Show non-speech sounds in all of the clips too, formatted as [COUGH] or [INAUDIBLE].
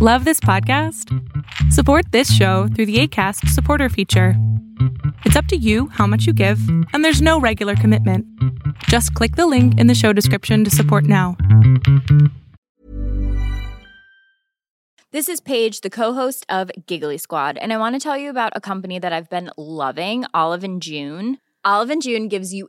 Love this podcast? Support this show through the ACAST supporter feature. It's up to you how much you give, and there's no regular commitment. Just click the link in the show description to support now. This is Paige, the co-host of Giggly Squad, and I want to tell you about a company that I've been loving, Olive and June. Olive and June gives you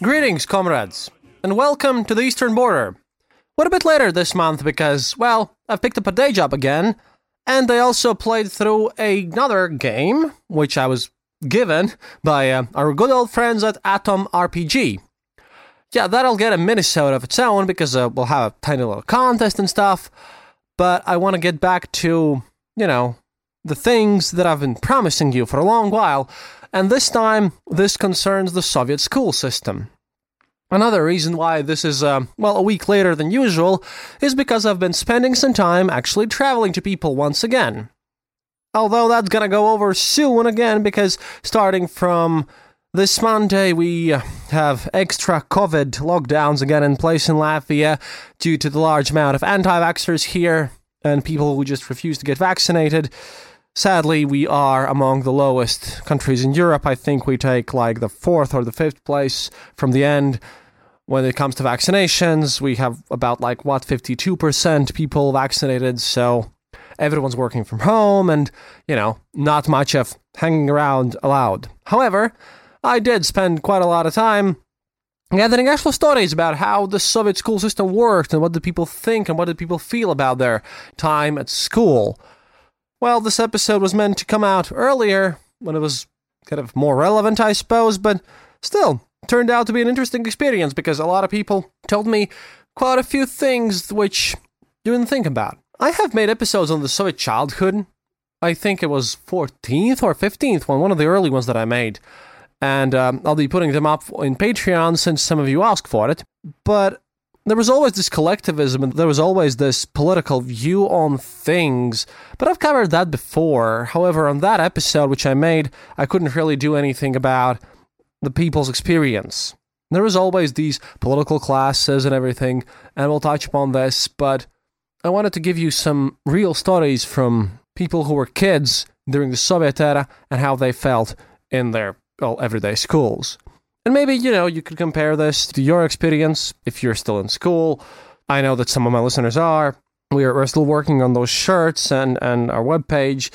Greetings, comrades, and welcome to the Eastern Border. We're a bit later this month because, well, I've picked up a day job again, and I also played through another game, which I was given by uh, our good old friends at Atom RPG. Yeah, that'll get a Minnesota of its own because uh, we'll have a tiny little contest and stuff. But I want to get back to, you know, the things that I've been promising you for a long while. And this time, this concerns the Soviet school system. Another reason why this is, uh, well, a week later than usual is because I've been spending some time actually traveling to people once again. Although that's gonna go over soon again because starting from this Monday, we have extra COVID lockdowns again in place in Latvia due to the large amount of anti vaxxers here and people who just refuse to get vaccinated. Sadly, we are among the lowest countries in Europe. I think we take like the fourth or the fifth place from the end when it comes to vaccinations. We have about like what 52% people vaccinated, so everyone's working from home and, you know, not much of hanging around allowed. However, I did spend quite a lot of time gathering actual stories about how the Soviet school system worked and what did people think and what did people feel about their time at school. Well, this episode was meant to come out earlier when it was kind of more relevant, I suppose, but still, turned out to be an interesting experience because a lot of people told me quite a few things which you didn't think about. I have made episodes on the Soviet childhood. I think it was 14th or 15th one, one of the early ones that I made. And um, I'll be putting them up in Patreon since some of you asked for it. But there was always this collectivism and there was always this political view on things. But I've covered that before. However, on that episode, which I made, I couldn't really do anything about the people's experience. There was always these political classes and everything, and we'll touch upon this, but I wanted to give you some real stories from people who were kids during the Soviet era and how they felt in their well, everyday schools. And maybe, you know, you could compare this to your experience if you're still in school. I know that some of my listeners are. We're, we're still working on those shirts and, and our webpage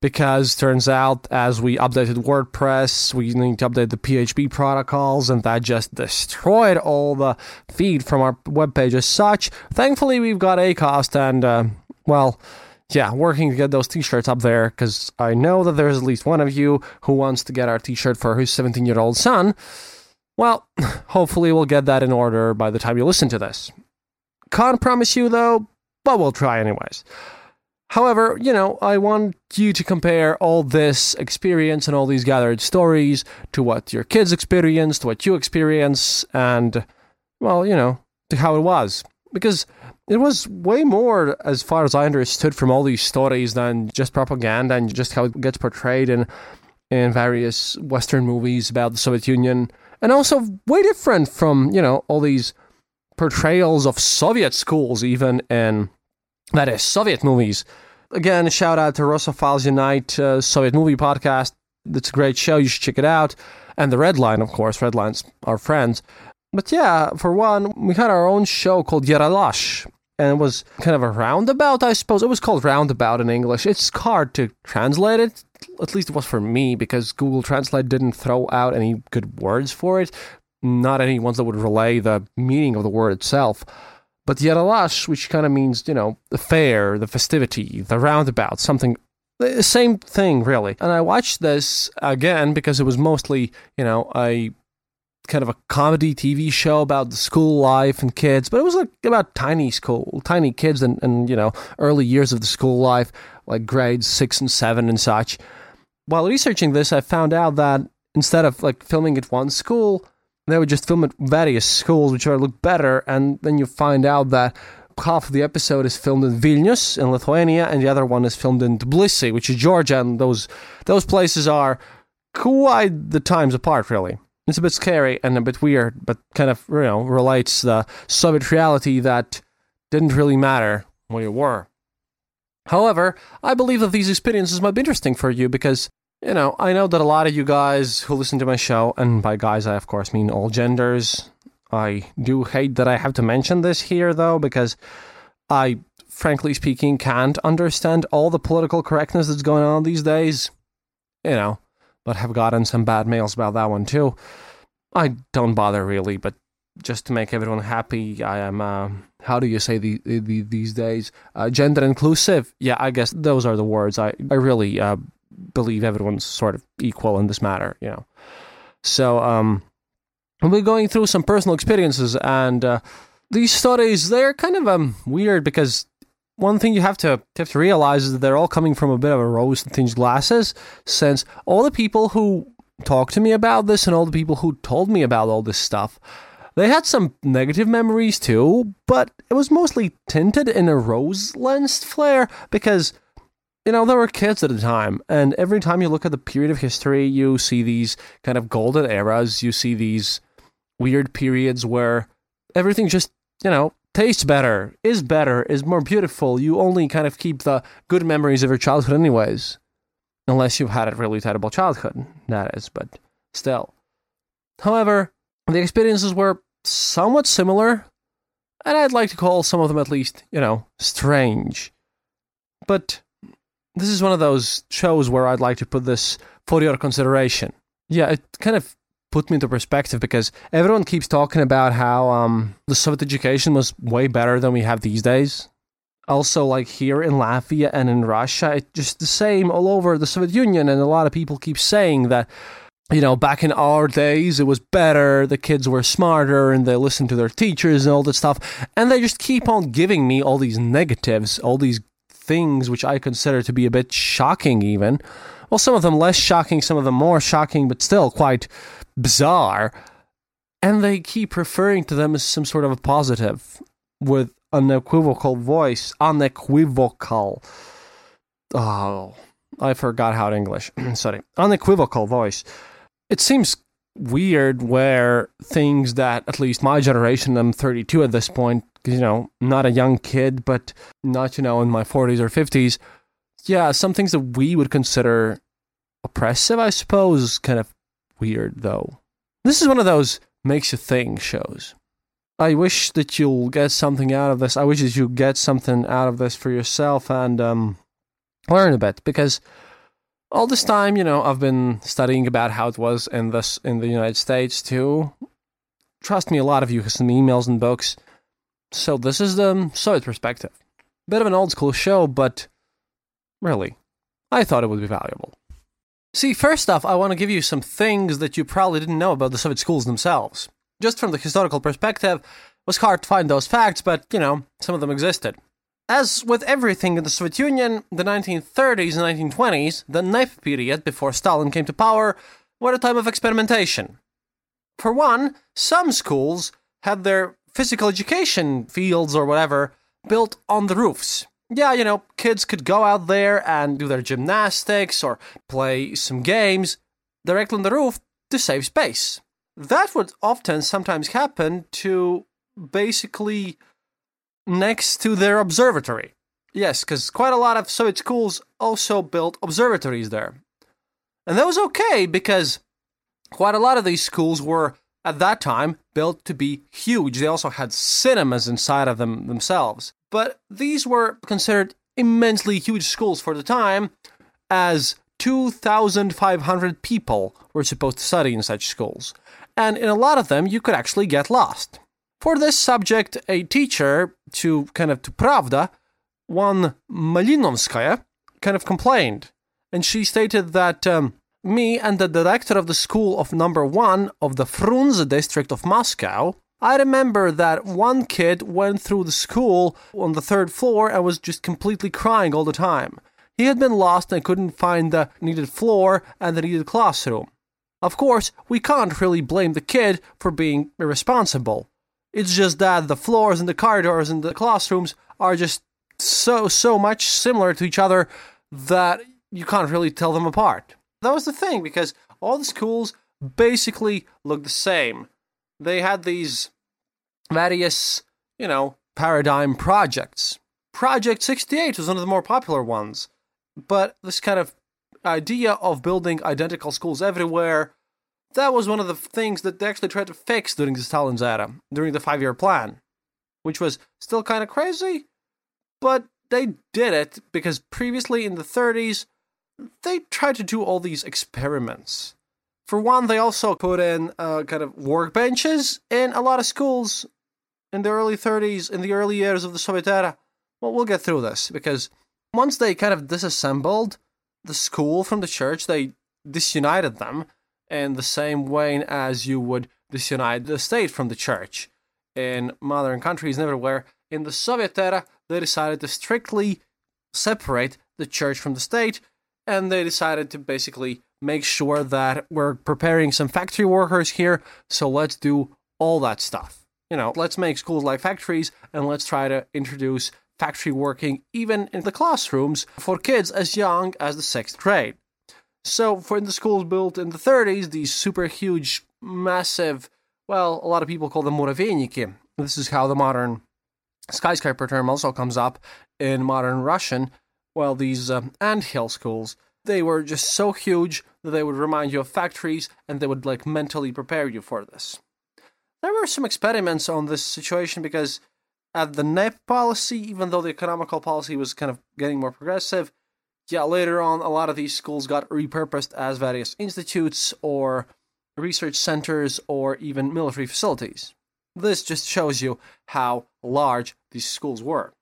because turns out as we updated WordPress, we need to update the PHP protocols, and that just destroyed all the feed from our webpage as such. Thankfully, we've got Acast, and uh, well, yeah, working to get those t-shirts up there because I know that there's at least one of you who wants to get our t-shirt for his 17-year-old son. Well, [SIGHS] hopefully we'll get that in order by the time you listen to this. Can't promise you though, but we'll try anyways. However, you know, I want you to compare all this experience and all these gathered stories to what your kids experienced, what you experience, and, well, you know, to how it was. Because it was way more, as far as I understood, from all these stories than just propaganda and just how it gets portrayed in in various Western movies about the Soviet Union, and also way different from you know all these portrayals of Soviet schools, even in that is Soviet movies. Again, shout out to Russophiles Unite uh, Soviet movie podcast. It's a great show. You should check it out. And the Red Line, of course. Red Line's our friends. But yeah, for one, we had our own show called Yeralash, and it was kind of a roundabout, I suppose. It was called roundabout in English. It's hard to translate it. At least it was for me because Google Translate didn't throw out any good words for it. Not any ones that would relay the meaning of the word itself. But Yeralash, which kind of means, you know, the fair, the festivity, the roundabout, something the same thing really. And I watched this again because it was mostly, you know, a kind of a comedy TV show about the school life and kids, but it was like about tiny school, tiny kids and, and you know, early years of the school life, like grades six and seven and such. While researching this, I found out that instead of like filming at one school, they would just film at various schools, which would look better, and then you find out that half of the episode is filmed in Vilnius in Lithuania, and the other one is filmed in Tbilisi, which is Georgia, and those those places are quite the times apart, really. It's a bit scary and a bit weird, but kind of you know relates the Soviet reality that didn't really matter where you were. However, I believe that these experiences might be interesting for you because you know I know that a lot of you guys who listen to my show, and by guys I of course mean all genders. I do hate that I have to mention this here though because I frankly speaking can't understand all the political correctness that's going on these days. You know, but have gotten some bad mails about that one too. I don't bother really, but just to make everyone happy, I am. Uh, how do you say the, the these days? Uh, gender inclusive. Yeah, I guess those are the words. I I really uh, believe everyone's sort of equal in this matter. You know, so um, we're going through some personal experiences, and uh, these stories they're kind of um weird because one thing you have to have to realize is that they're all coming from a bit of a rose tinted glasses, since all the people who talked to me about this and all the people who told me about all this stuff, they had some negative memories too, but it was mostly tinted in a rose lensed flare because you know, there were kids at the time, and every time you look at the period of history, you see these kind of golden eras, you see these weird periods where everything just, you know, tastes better, is better, is more beautiful. You only kind of keep the good memories of your childhood, anyways. Unless you've had a really terrible childhood, that is, but still. However, the experiences were somewhat similar, and I'd like to call some of them at least, you know, strange. But this is one of those shows where I'd like to put this for your consideration. Yeah, it kind of put me into perspective because everyone keeps talking about how um, the Soviet education was way better than we have these days. Also, like here in Latvia and in Russia, it's just the same all over the Soviet Union, and a lot of people keep saying that. You know, back in our days, it was better. The kids were smarter and they listened to their teachers and all that stuff. And they just keep on giving me all these negatives, all these things which I consider to be a bit shocking, even. Well, some of them less shocking, some of them more shocking, but still quite bizarre. And they keep referring to them as some sort of a positive with unequivocal voice. Unequivocal. Oh, I forgot how to English. [CLEARS THROAT] Sorry. Unequivocal voice. It seems weird where things that at least my generation, I'm 32 at this point, you know, not a young kid, but not, you know, in my 40s or 50s. Yeah, some things that we would consider oppressive, I suppose, kind of weird, though. This is one of those makes you think shows. I wish that you'll get something out of this. I wish that you get something out of this for yourself and um, learn a bit because all this time, you know, I've been studying about how it was in this in the United States too. Trust me, a lot of you have some emails and books. So this is the Soviet perspective. Bit of an old school show, but really, I thought it would be valuable. See, first off, I want to give you some things that you probably didn't know about the Soviet schools themselves. Just from the historical perspective, it was hard to find those facts, but, you know, some of them existed. As with everything in the Soviet Union, the 1930s and 1920s, the knife period before Stalin came to power, were a time of experimentation. For one, some schools had their physical education fields or whatever built on the roofs. Yeah, you know, kids could go out there and do their gymnastics or play some games directly on the roof to save space. That would often sometimes happen to basically next to their observatory. Yes, because quite a lot of Soviet schools also built observatories there. And that was okay because quite a lot of these schools were, at that time, built to be huge. They also had cinemas inside of them themselves. But these were considered immensely huge schools for the time, as 2,500 people were supposed to study in such schools. And in a lot of them, you could actually get lost. For this subject, a teacher to kind of to Pravda, one Malinovskaya, kind of complained. And she stated that um, me and the director of the school of number one of the Frunze district of Moscow, I remember that one kid went through the school on the third floor and was just completely crying all the time. He had been lost and couldn't find the needed floor and the needed classroom. Of course, we can't really blame the kid for being irresponsible. It's just that the floors and the corridors and the classrooms are just so, so much similar to each other that you can't really tell them apart. That was the thing, because all the schools basically look the same. They had these various, you know, paradigm projects. Project 68 was one of the more popular ones. But this kind of idea of building identical schools everywhere, that was one of the things that they actually tried to fix during the Stalin's era, during the five year plan, which was still kind of crazy, but they did it because previously in the 30s, they tried to do all these experiments. For one, they also put in uh, kind of workbenches in a lot of schools in the early 30s, in the early years of the Soviet era. Well, we'll get through this because once they kind of disassembled the school from the church, they disunited them in the same way as you would disunite the state from the church. In modern countries everywhere, in the Soviet era, they decided to strictly separate the church from the state, and they decided to basically make sure that we're preparing some factory workers here, so let's do all that stuff. You know, let's make schools like factories, and let's try to introduce factory working even in the classrooms for kids as young as the sixth grade. So, for the schools built in the 30s, these super huge, massive, well, a lot of people call them muraveniki. This is how the modern skyscraper term also comes up in modern Russian. Well, these uh, anthill schools, they were just so huge that they would remind you of factories and they would like mentally prepare you for this. There were some experiments on this situation because at the NEP policy, even though the economical policy was kind of getting more progressive, yeah, later on, a lot of these schools got repurposed as various institutes or research centers or even military facilities. This just shows you how large these schools were.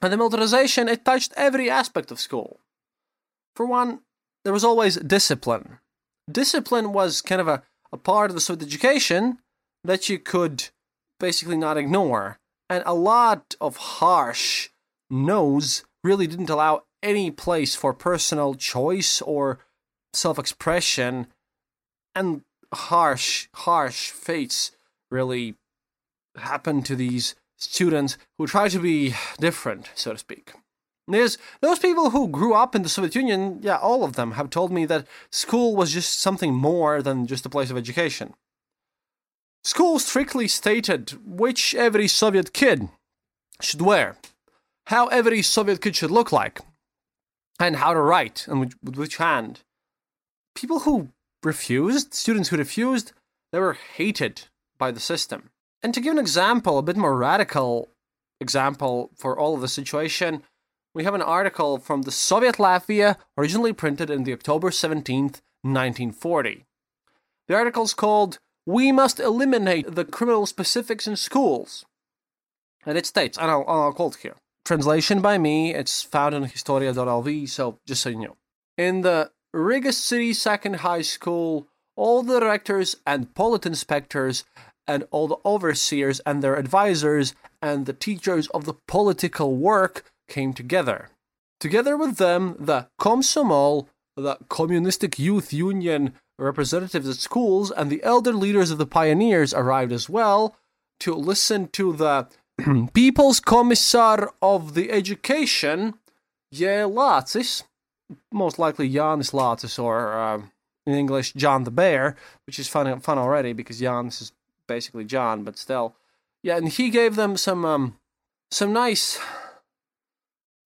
And the militarization, it touched every aspect of school. For one, there was always discipline. Discipline was kind of a, a part of the Soviet education that you could basically not ignore and a lot of harsh no's really didn't allow any place for personal choice or self expression, and harsh, harsh fates really happened to these students who tried to be different, so to speak. There's those people who grew up in the Soviet Union, yeah, all of them have told me that school was just something more than just a place of education. School strictly stated which every Soviet kid should wear, how every Soviet kid should look like, and how to write and with, with which hand. People who refused, students who refused, they were hated by the system. And to give an example, a bit more radical example for all of the situation, we have an article from the Soviet Latvia, originally printed in the October 17th, 1940. The article is called we must eliminate the criminal specifics in schools. And it states, and I'll, I'll quote here. Translation by me, it's found in historia.lv, so just so you know. In the Riga City Second High School, all the directors and polit inspectors and all the overseers and their advisors and the teachers of the political work came together. Together with them, the Komsomol, the Communistic Youth Union representatives at schools and the elder leaders of the pioneers arrived as well to listen to the [CLEARS THROAT] People's Commissar of the Education, Jē Lācis, most likely Jānis Lācis, or uh, in English, John the Bear, which is fun, fun already because Jānis is basically John, but still. Yeah, and he gave them some um, some nice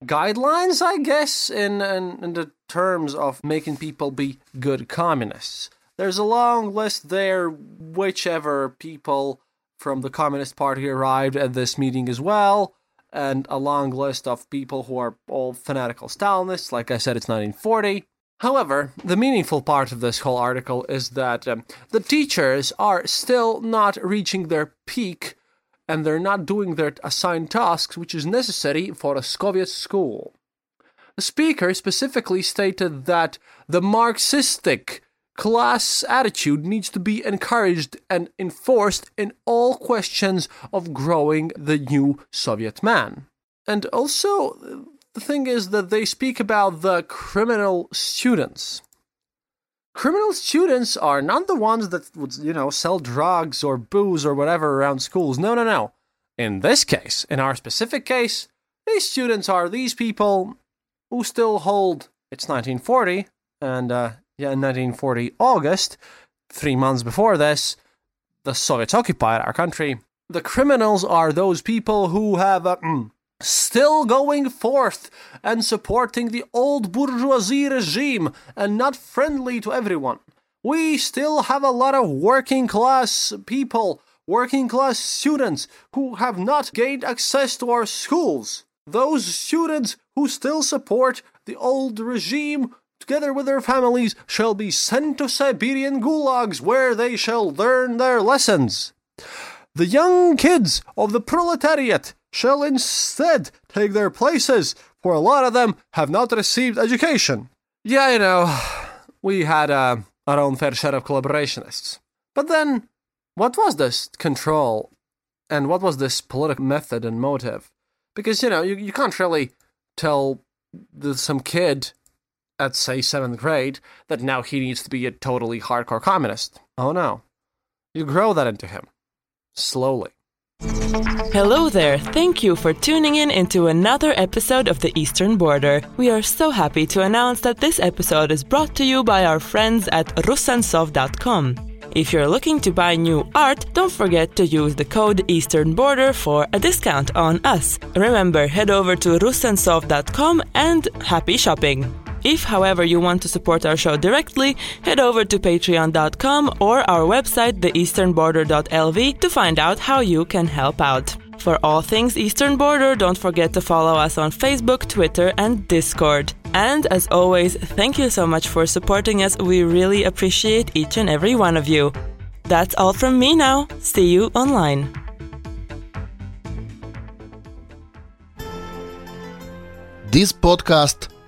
guidelines, I guess, in, in, in the terms of making people be good communists. There's a long list there, whichever people from the Communist Party arrived at this meeting as well, and a long list of people who are all fanatical Stalinists. Like I said, it's 1940. However, the meaningful part of this whole article is that um, the teachers are still not reaching their peak and they're not doing their assigned tasks, which is necessary for a Soviet school. The speaker specifically stated that the Marxistic class attitude needs to be encouraged and enforced in all questions of growing the new Soviet man. And also, the thing is that they speak about the criminal students. Criminal students are not the ones that would, you know, sell drugs or booze or whatever around schools. No, no, no. In this case, in our specific case, these students are these people who still hold it's 1940 and uh, yeah, in 1940 August, three months before this, the Soviets occupied our country. The criminals are those people who have uh, mm, still going forth and supporting the old bourgeoisie regime and not friendly to everyone. We still have a lot of working class people, working class students who have not gained access to our schools. Those students who still support the old regime, together with their families, shall be sent to Siberian gulags where they shall learn their lessons. The young kids of the proletariat shall instead take their places, for a lot of them have not received education. Yeah, you know, [SIGHS] we had uh, our own fair share of collaborationists. But then, what was this control and what was this political method and motive? Because, you know, you, you can't really tell the, some kid at, say, seventh grade that now he needs to be a totally hardcore communist. Oh no. You grow that into him. Slowly. Hello there. Thank you for tuning in into another episode of The Eastern Border. We are so happy to announce that this episode is brought to you by our friends at rusansov.com. If you're looking to buy new art, don't forget to use the code Eastern Border for a discount on us. Remember, head over to rusansov.com and happy shopping. If, however, you want to support our show directly, head over to patreon.com or our website, theeasternborder.lv, to find out how you can help out. For all things Eastern Border, don't forget to follow us on Facebook, Twitter, and Discord. And as always, thank you so much for supporting us. We really appreciate each and every one of you. That's all from me now. See you online. This podcast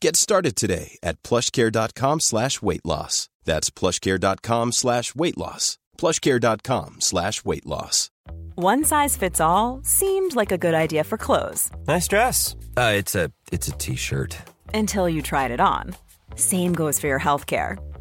Get started today at plushcare.com slash weight loss. That's plushcare.com slash weight loss. Plushcare.com slash weight loss. One size fits all seemed like a good idea for clothes Nice dress. Uh, it's a it's a t-shirt. until you tried it on. Same goes for your healthcare.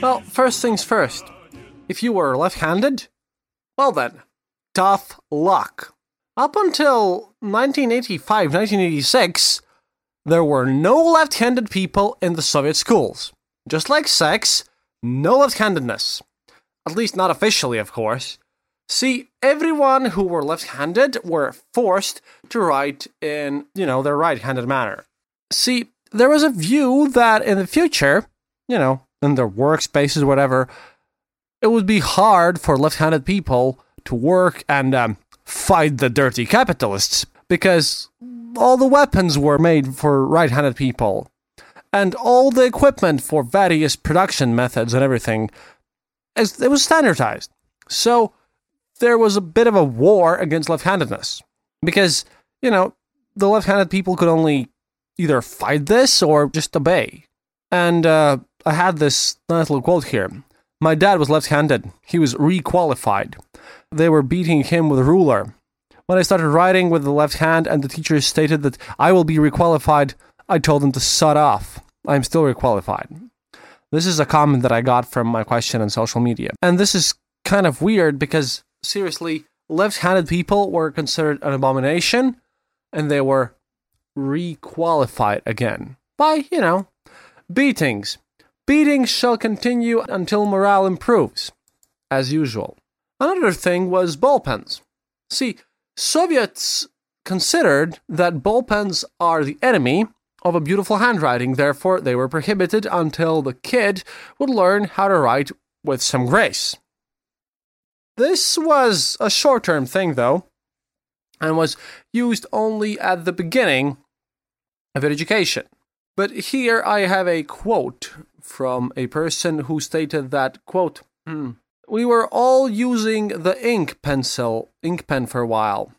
Well, first things first. If you were left handed, well then, tough luck. Up until 1985 1986, there were no left handed people in the Soviet schools. Just like sex, no left handedness. At least not officially, of course. See, everyone who were left-handed were forced to write in, you know, their right-handed manner. See, there was a view that in the future, you know, in their workspaces, whatever, it would be hard for left-handed people to work and um, fight the dirty capitalists because all the weapons were made for right-handed people. And all the equipment for various production methods and everything it was standardized. So there was a bit of a war against left-handedness because you know the left-handed people could only either fight this or just obey. And uh, i had this nice little quote here my dad was left-handed he was requalified they were beating him with a ruler when I started writing with the left hand and the teacher stated that I will be requalified, I told them to shut off. I'm still requalified. This is a comment that I got from my question on social media. And this is kind of weird because, seriously, left handed people were considered an abomination and they were requalified again by, you know, beatings. Beatings shall continue until morale improves, as usual. Another thing was ballpens. See, Soviets considered that ballpens are the enemy of a beautiful handwriting, therefore, they were prohibited until the kid would learn how to write with some grace. This was a short term thing, though, and was used only at the beginning of education. But here I have a quote from a person who stated that, quote, hmm, we were all using the ink pencil, ink pen for a while.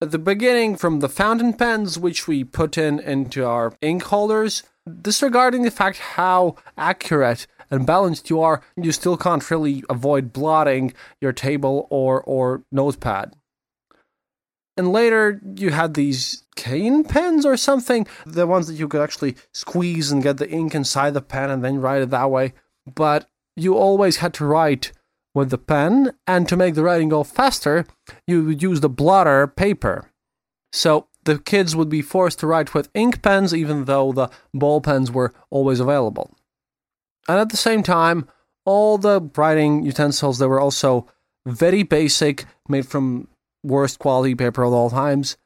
At the beginning, from the fountain pens which we put in into our ink holders, disregarding the fact how accurate and balanced you are, you still can't really avoid blotting your table or, or notepad. And later, you had these cane pens or something, the ones that you could actually squeeze and get the ink inside the pen and then write it that way. But you always had to write with the pen, and to make the writing go faster, you would use the blotter paper. So the kids would be forced to write with ink pens, even though the ball pens were always available. And at the same time, all the writing utensils they were also very basic, made from worst quality paper of all times.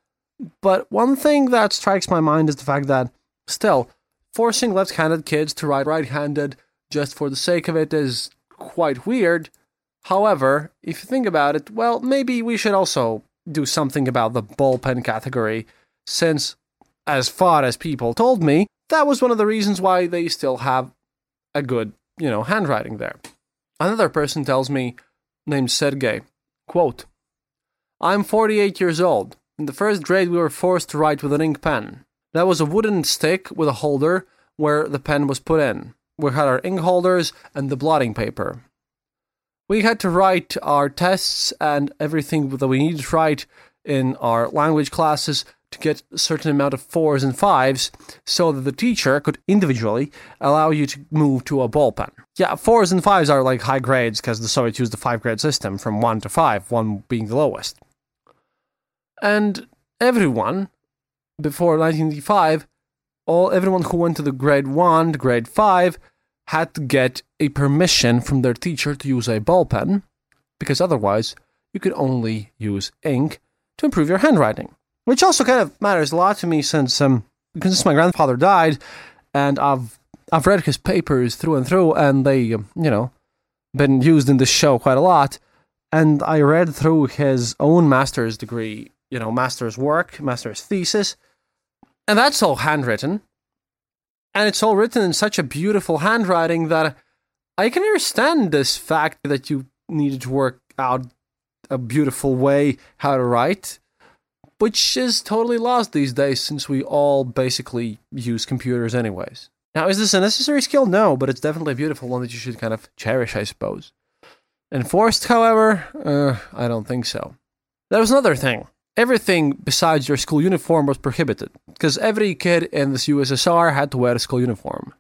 But one thing that strikes my mind is the fact that still forcing left-handed kids to write right-handed just for the sake of it is quite weird. However, if you think about it, well, maybe we should also do something about the ballpen category, since, as far as people told me, that was one of the reasons why they still have a good, you know, handwriting there. Another person tells me, named Sergey, quote, I'm 48 years old. In the first grade, we were forced to write with an ink pen. That was a wooden stick with a holder where the pen was put in we had our ink holders and the blotting paper. We had to write our tests and everything that we needed to write in our language classes to get a certain amount of fours and fives so that the teacher could individually allow you to move to a ball pen. Yeah, fours and fives are like high grades because the Soviets used the five grade system from one to five, one being the lowest. And everyone before 1985 all everyone who went to the grade 1 to grade 5 had to get a permission from their teacher to use a ball pen because otherwise you could only use ink to improve your handwriting. Which also kind of matters a lot to me since um since my grandfather died and I've I've read his papers through and through and they um, you know been used in this show quite a lot. And I read through his own master's degree you know master's work master's thesis and that's all handwritten. And it's all written in such a beautiful handwriting that I can understand this fact that you needed to work out a beautiful way how to write, which is totally lost these days since we all basically use computers anyways. Now, is this a necessary skill? No, but it's definitely a beautiful one that you should kind of cherish, I suppose. Enforced, however, uh, I don't think so. There was another thing everything besides your school uniform was prohibited because every kid in this USSR had to wear a school uniform.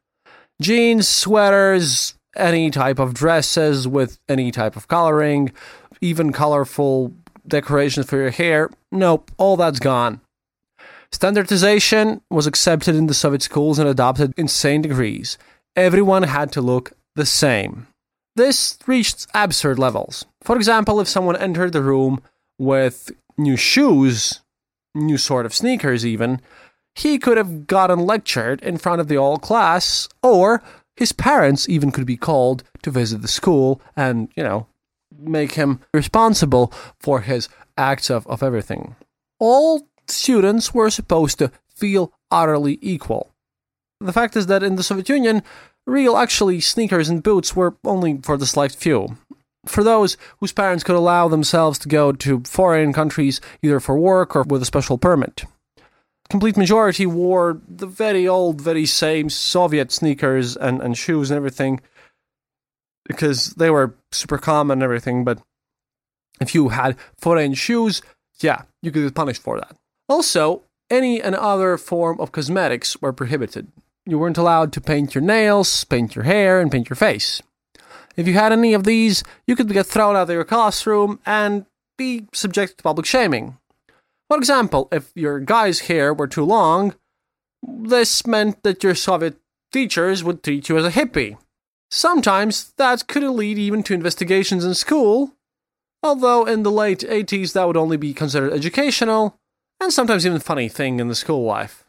Jeans, sweaters, any type of dresses with any type of coloring, even colorful decorations for your hair. Nope, all that's gone. Standardization was accepted in the Soviet schools and adopted insane degrees. Everyone had to look the same. This reached absurd levels. For example, if someone entered the room with new shoes, new sort of sneakers even, he could have gotten lectured in front of the whole class, or his parents even could be called to visit the school and, you know, make him responsible for his acts of, of everything. All students were supposed to feel utterly equal. The fact is that in the Soviet Union, real actually sneakers and boots were only for the select few. For those whose parents could allow themselves to go to foreign countries either for work or with a special permit. Complete majority wore the very old, very same Soviet sneakers and, and shoes and everything because they were super common and everything, but if you had foreign shoes, yeah, you could get punished for that. Also, any and other form of cosmetics were prohibited. You weren't allowed to paint your nails, paint your hair, and paint your face. If you had any of these, you could get thrown out of your classroom and be subjected to public shaming. For example, if your guy's hair were too long, this meant that your Soviet teachers would treat you as a hippie. Sometimes that could lead even to investigations in school, although in the late 80s that would only be considered educational and sometimes even funny thing in the school life.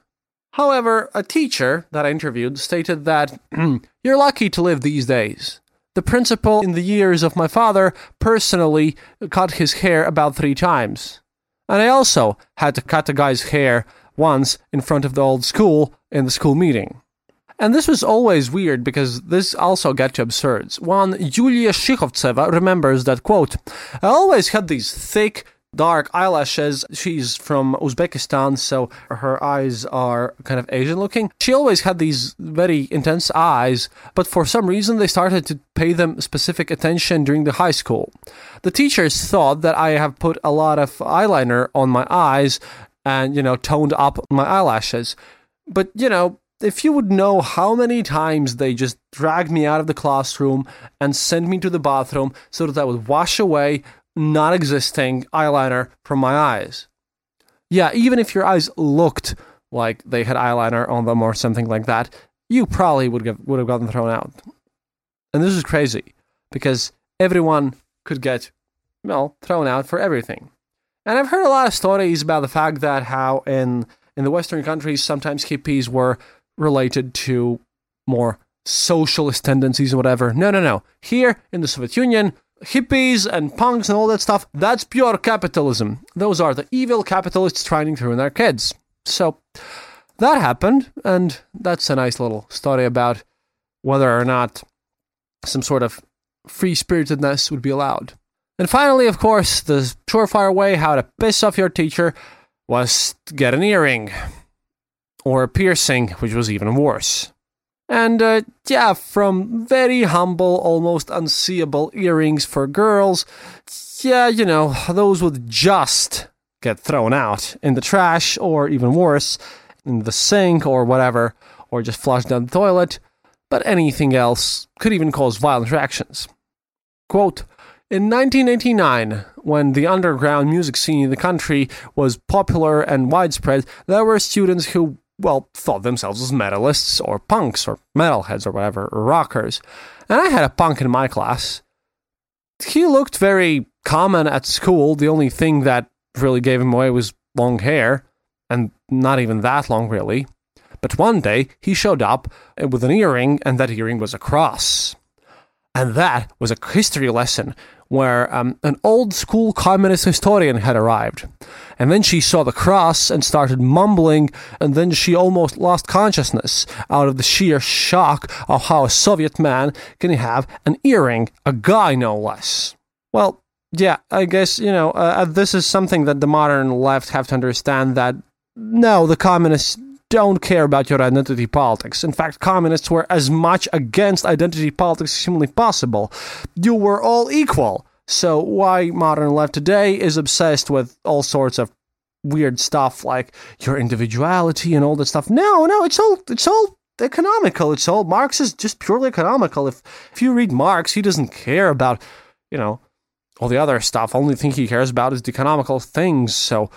However, a teacher that I interviewed stated that [CLEARS THROAT] you're lucky to live these days. The principal in the years of my father personally cut his hair about three times. And I also had to cut a guy's hair once in front of the old school in the school meeting. And this was always weird because this also got to absurds. One, Yulia Shikhovtseva remembers that, quote, I always had these thick, dark eyelashes. She's from Uzbekistan, so her eyes are kind of Asian looking. She always had these very intense eyes, but for some reason they started to pay them specific attention during the high school. The teachers thought that I have put a lot of eyeliner on my eyes and, you know, toned up my eyelashes. But, you know, if you would know how many times they just dragged me out of the classroom and sent me to the bathroom so that I would wash away non existing eyeliner from my eyes. Yeah, even if your eyes looked like they had eyeliner on them or something like that, you probably would have, would have gotten thrown out. And this is crazy because everyone could get, well, thrown out for everything. And I've heard a lot of stories about the fact that how in in the Western countries sometimes hippies were related to more socialist tendencies or whatever. No, no, no. Here in the Soviet Union, hippies and punks and all that stuff, that's pure capitalism. Those are the evil capitalists trying to ruin our kids. So that happened, and that's a nice little story about whether or not some sort of free spiritedness would be allowed. And finally, of course, the surefire way how to piss off your teacher was get an earring or a piercing, which was even worse. And uh, yeah, from very humble, almost unseeable earrings for girls, yeah, you know, those would just get thrown out in the trash, or even worse, in the sink or whatever, or just flushed down the toilet. But anything else could even cause violent reactions. Quote, in 1989, when the underground music scene in the country was popular and widespread, there were students who well, thought themselves as metalists or punks or metalheads or whatever, or rockers. And I had a punk in my class. He looked very common at school. The only thing that really gave him away was long hair, and not even that long, really. But one day he showed up with an earring, and that earring was a cross. And that was a history lesson where um, an old school communist historian had arrived. And then she saw the cross and started mumbling, and then she almost lost consciousness out of the sheer shock of how a Soviet man can have an earring, a guy no less. Well, yeah, I guess, you know, uh, this is something that the modern left have to understand that no, the communists don't care about your identity politics. In fact, communists were as much against identity politics as humanly possible. You were all equal. So why modern left today is obsessed with all sorts of weird stuff like your individuality and all that stuff. No, no, it's all it's all economical. It's all Marx is just purely economical. If if you read Marx, he doesn't care about, you know, all the other stuff. Only thing he cares about is the economical things. So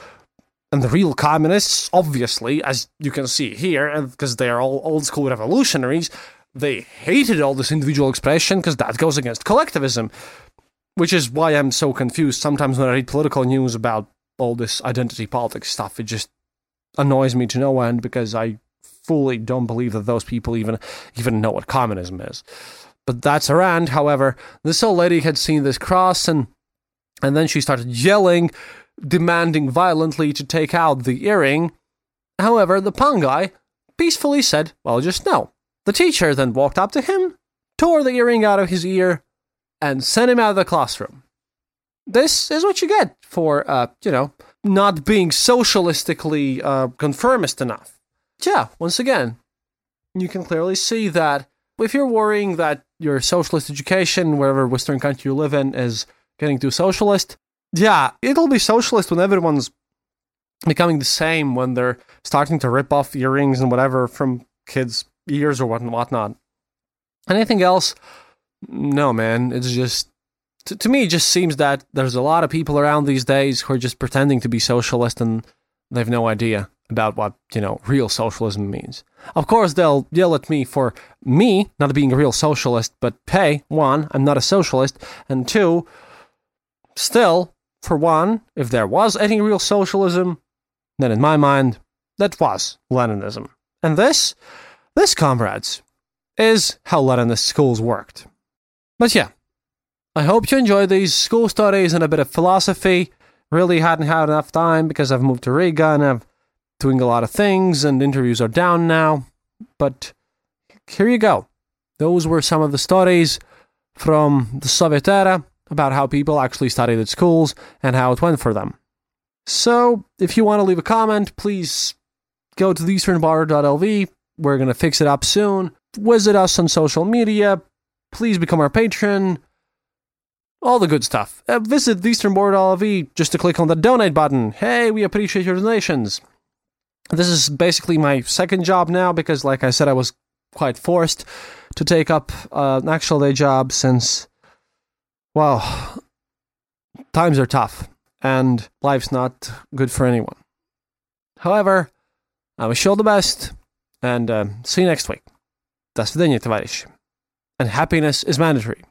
and the real communists, obviously, as you can see here, because they are all old school revolutionaries, they hated all this individual expression because that goes against collectivism, which is why I'm so confused sometimes when I read political news about all this identity politics stuff. It just annoys me to no end because I fully don't believe that those people even even know what communism is. But that's her end. However, this old lady had seen this cross and and then she started yelling, demanding violently to take out the earring. However, the guy peacefully said, Well, just no. The teacher then walked up to him, tore the earring out of his ear, and sent him out of the classroom. This is what you get for, uh, you know, not being socialistically uh, conformist enough. Yeah, once again, you can clearly see that if you're worrying that your socialist education, wherever Western country you live in, is getting too socialist, yeah, it'll be socialist when everyone's becoming the same, when they're starting to rip off earrings and whatever from kids' ears or what whatnot. Anything else? No, man. It's just to, to me, it just seems that there's a lot of people around these days who are just pretending to be socialist and they've no idea about what you know real socialism means. Of course, they'll yell at me for me not being a real socialist, but hey, one, I'm not a socialist, and two, still, for one, if there was any real socialism, then in my mind, that was Leninism. And this, this, comrades, is how Leninist schools worked. But yeah, I hope you enjoyed these school studies and a bit of philosophy. Really hadn't had enough time because I've moved to Riga and I'm doing a lot of things and interviews are down now. But here you go. Those were some of the stories from the Soviet era about how people actually studied at schools and how it went for them. So, if you want to leave a comment, please go to theeasternborder.lv. We're going to fix it up soon. Visit us on social media. Please become our patron. All the good stuff. Uh, visit theeasternborder.lv just to click on the donate button. Hey, we appreciate your donations. This is basically my second job now because, like I said, I was quite forced to take up uh, an actual day job since, well, times are tough and life's not good for anyone. However, I wish you all the best and uh, see you next week. До свидания, товарищи. And happiness is mandatory.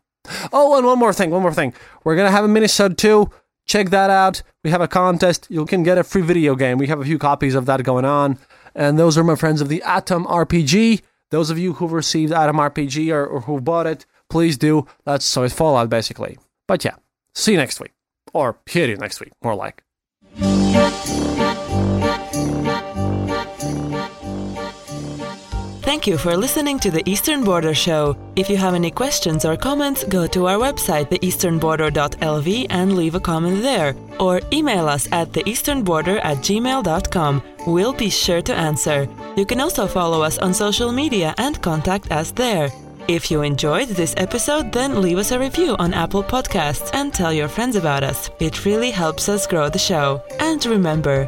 Oh, and one more thing, one more thing. We're going to have a minisode too. Check that out. We have a contest. You can get a free video game. We have a few copies of that going on. And those are my friends of the Atom RPG. Those of you who've received Atom RPG or, or who bought it, please do. That's so it's Fallout, basically. But yeah, see you next week. Or hear you next week, more like. Thank you for listening to the Eastern Border Show. If you have any questions or comments, go to our website, theeasternborder.lv, and leave a comment there. Or email us at theeasternborder at gmail.com. We'll be sure to answer. You can also follow us on social media and contact us there. If you enjoyed this episode, then leave us a review on Apple Podcasts and tell your friends about us. It really helps us grow the show. And remember,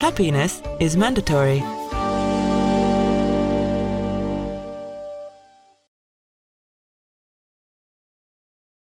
Happiness is mandatory.